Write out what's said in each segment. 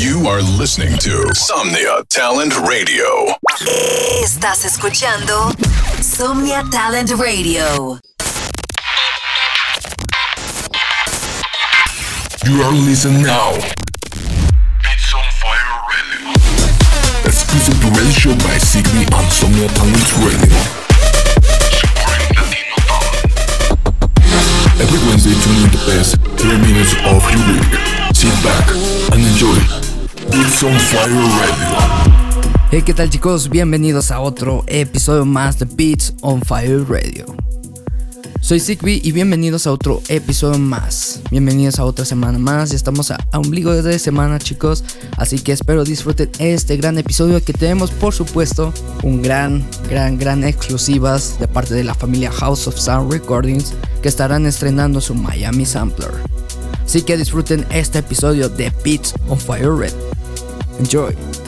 You are listening to Somnia Talent Radio. Estás escuchando Somnia Talent Radio. You are listening now. It's on fire radio. Exclusive to radio show by Signy on Somnia Talent Radio. Supporting Latino talent. Every Wednesday, tune in the best 30 minutes of your week. Sit back and enjoy. Hey, ¿qué tal chicos? Bienvenidos a otro episodio más de Beats on Fire Radio. Soy Zigby y bienvenidos a otro episodio más. Bienvenidos a otra semana más. Ya estamos a, a ombligo de semana, chicos. Así que espero disfruten este gran episodio que tenemos, por supuesto, un gran, gran, gran exclusivas de parte de la familia House of Sound Recordings que estarán estrenando su Miami Sampler. Así que disfruten este episodio de Beats on Fire Radio. Enjoy.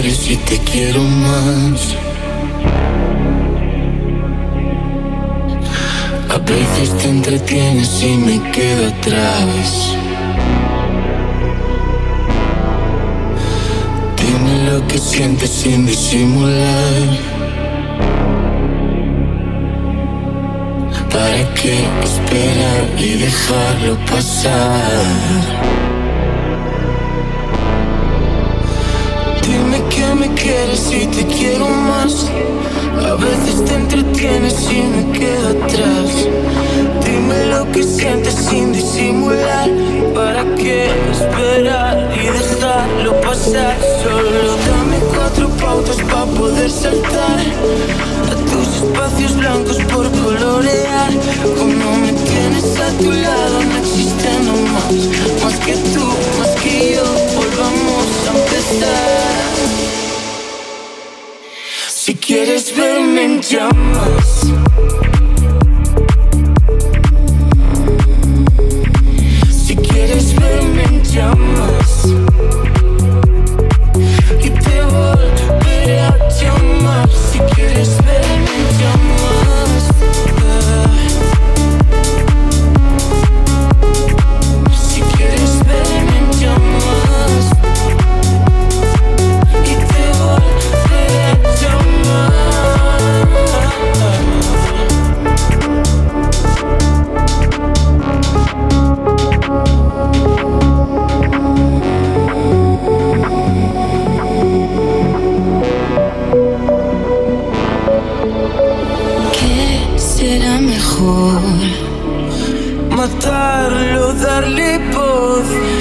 Me quieres y te quiero más. A veces te entretienes y me quedo atrás. Dime lo que sientes sin disimular. ¿Para qué esperar y dejarlo pasar? Quieres y te quiero más. A veces te entretienes y me quedo atrás. Dime lo que sientes sin disimular. ¿Para qué esperar y dejarlo pasar? Solo dame cuatro pautas para poder saltar a tus espacios blancos por colorear. Como me tienes a tu lado, no existe no más. Más que tú, más que yo, volvamos a empezar. Get us spinning jumps.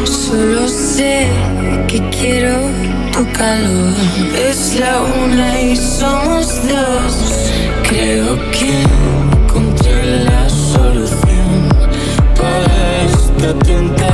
Solo sé que quiero tu calor. Es la una y somos dos. Creo que encontré la solución para esta tentación.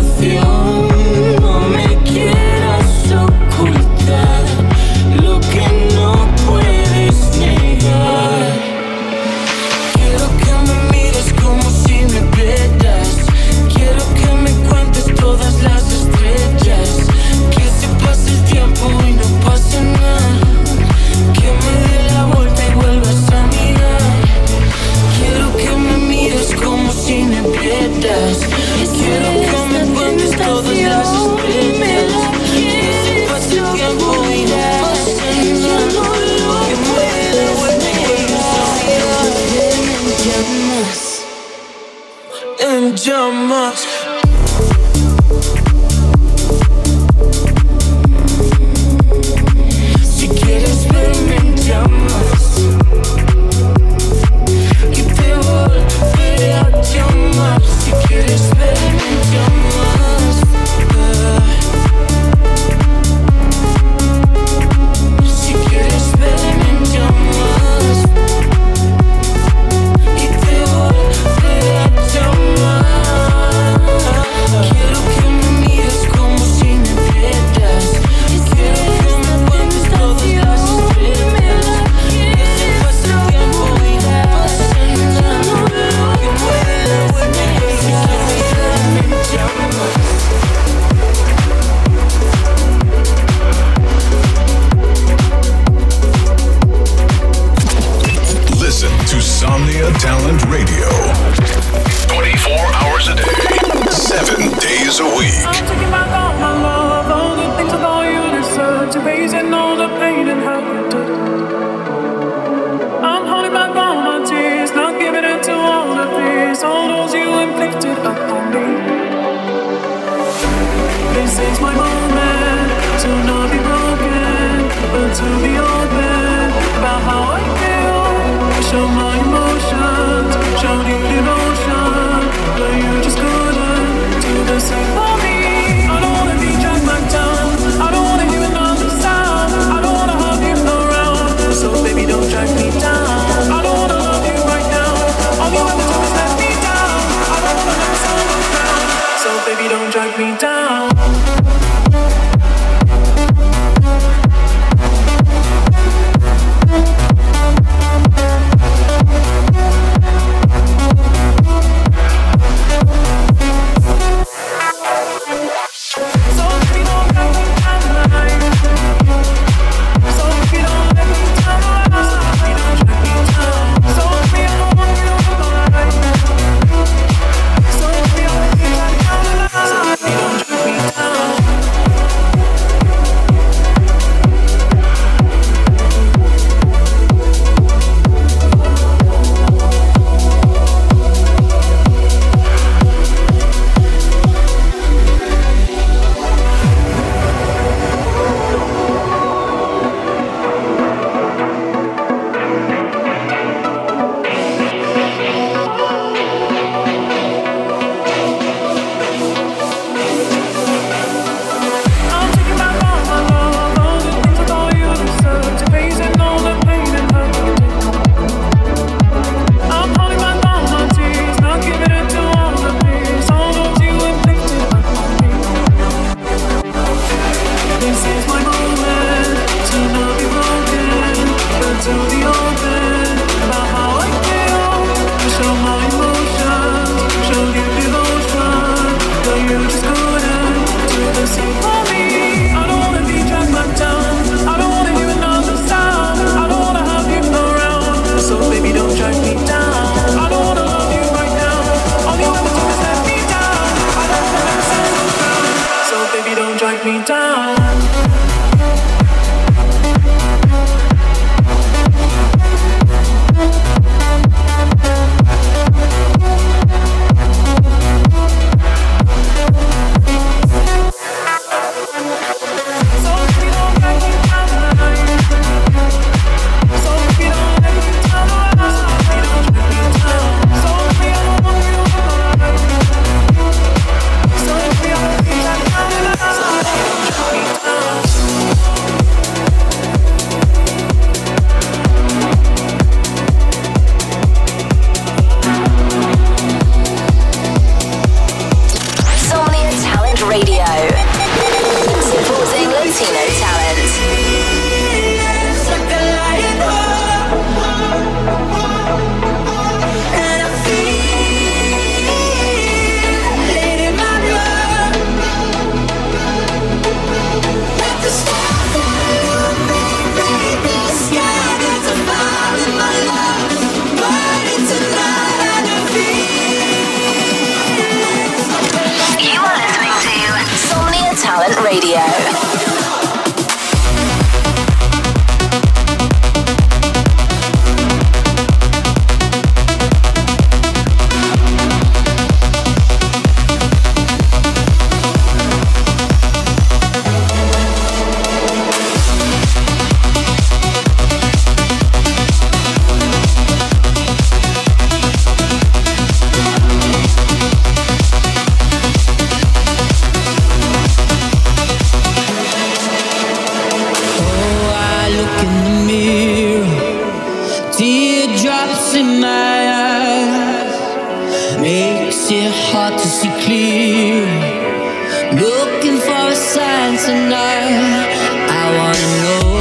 hard to see clear. Looking for a sign tonight. I wanna know.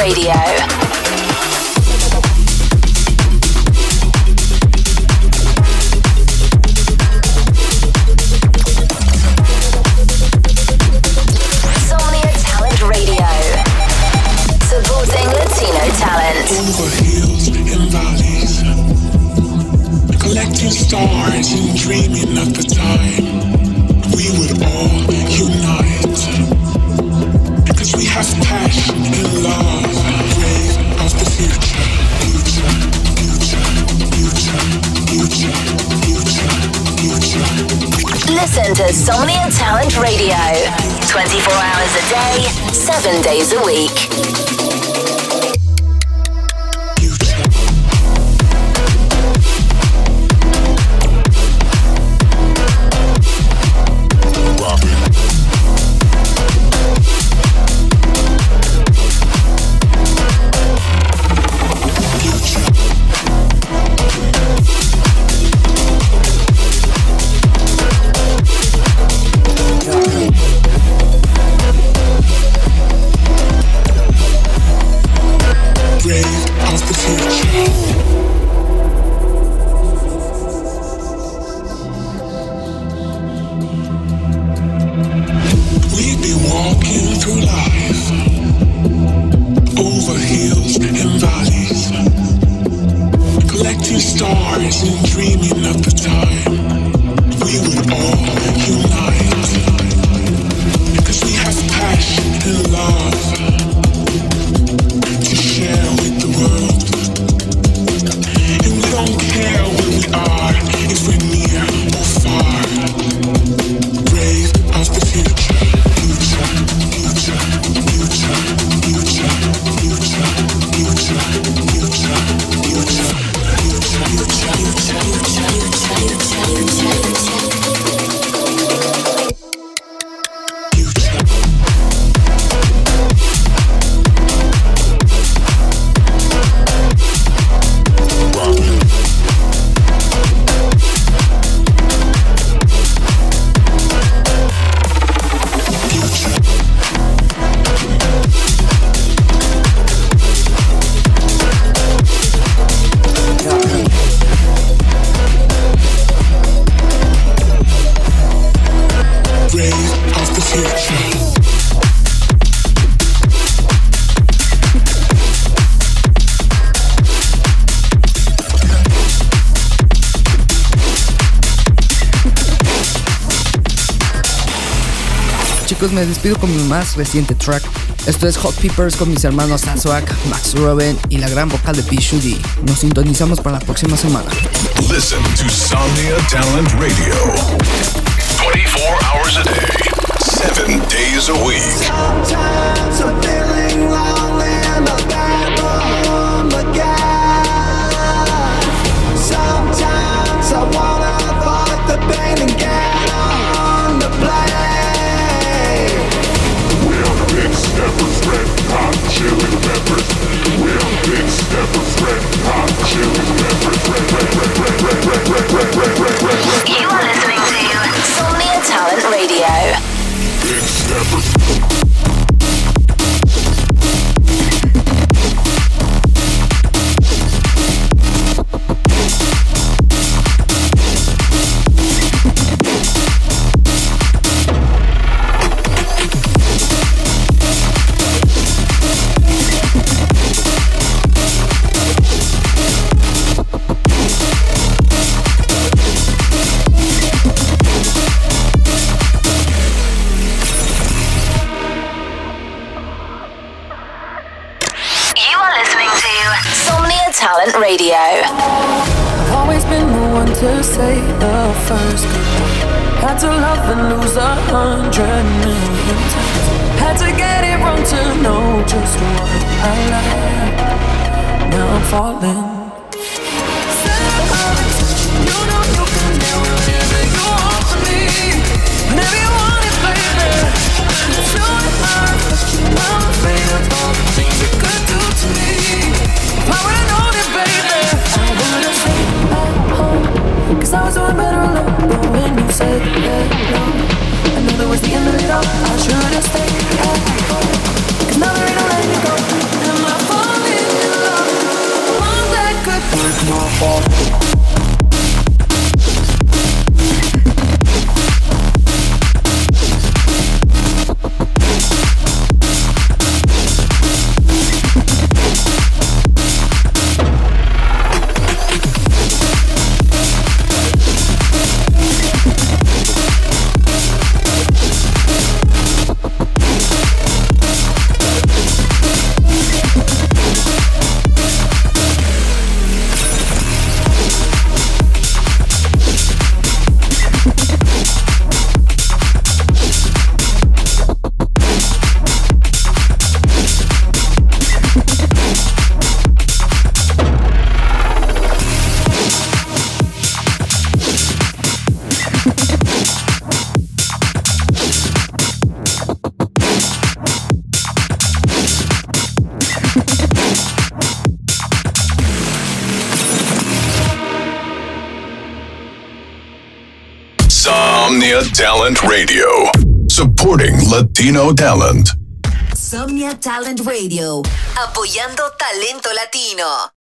Radio. Listen to Somnia Talent Radio 24 hours a day, 7 days a week. Pues me despido con mi más reciente track. Esto es Hot Peppers con mis hermanos Azwak, Max Robin y la gran vocal de P. Nos sintonizamos para la próxima semana. Listen to Somnia Talent Radio. 24 hours a day, 7 days a week. We are big steppers, red hot chili. Talent Radio. I've always been the one to say the first goodbye. Had to love and lose a hundred million times. Had to get it wrong to know just what I like. Now I'm falling. Talent Radio. Supporting Latino talent. Somnia Talent Radio, apoyando talento latino.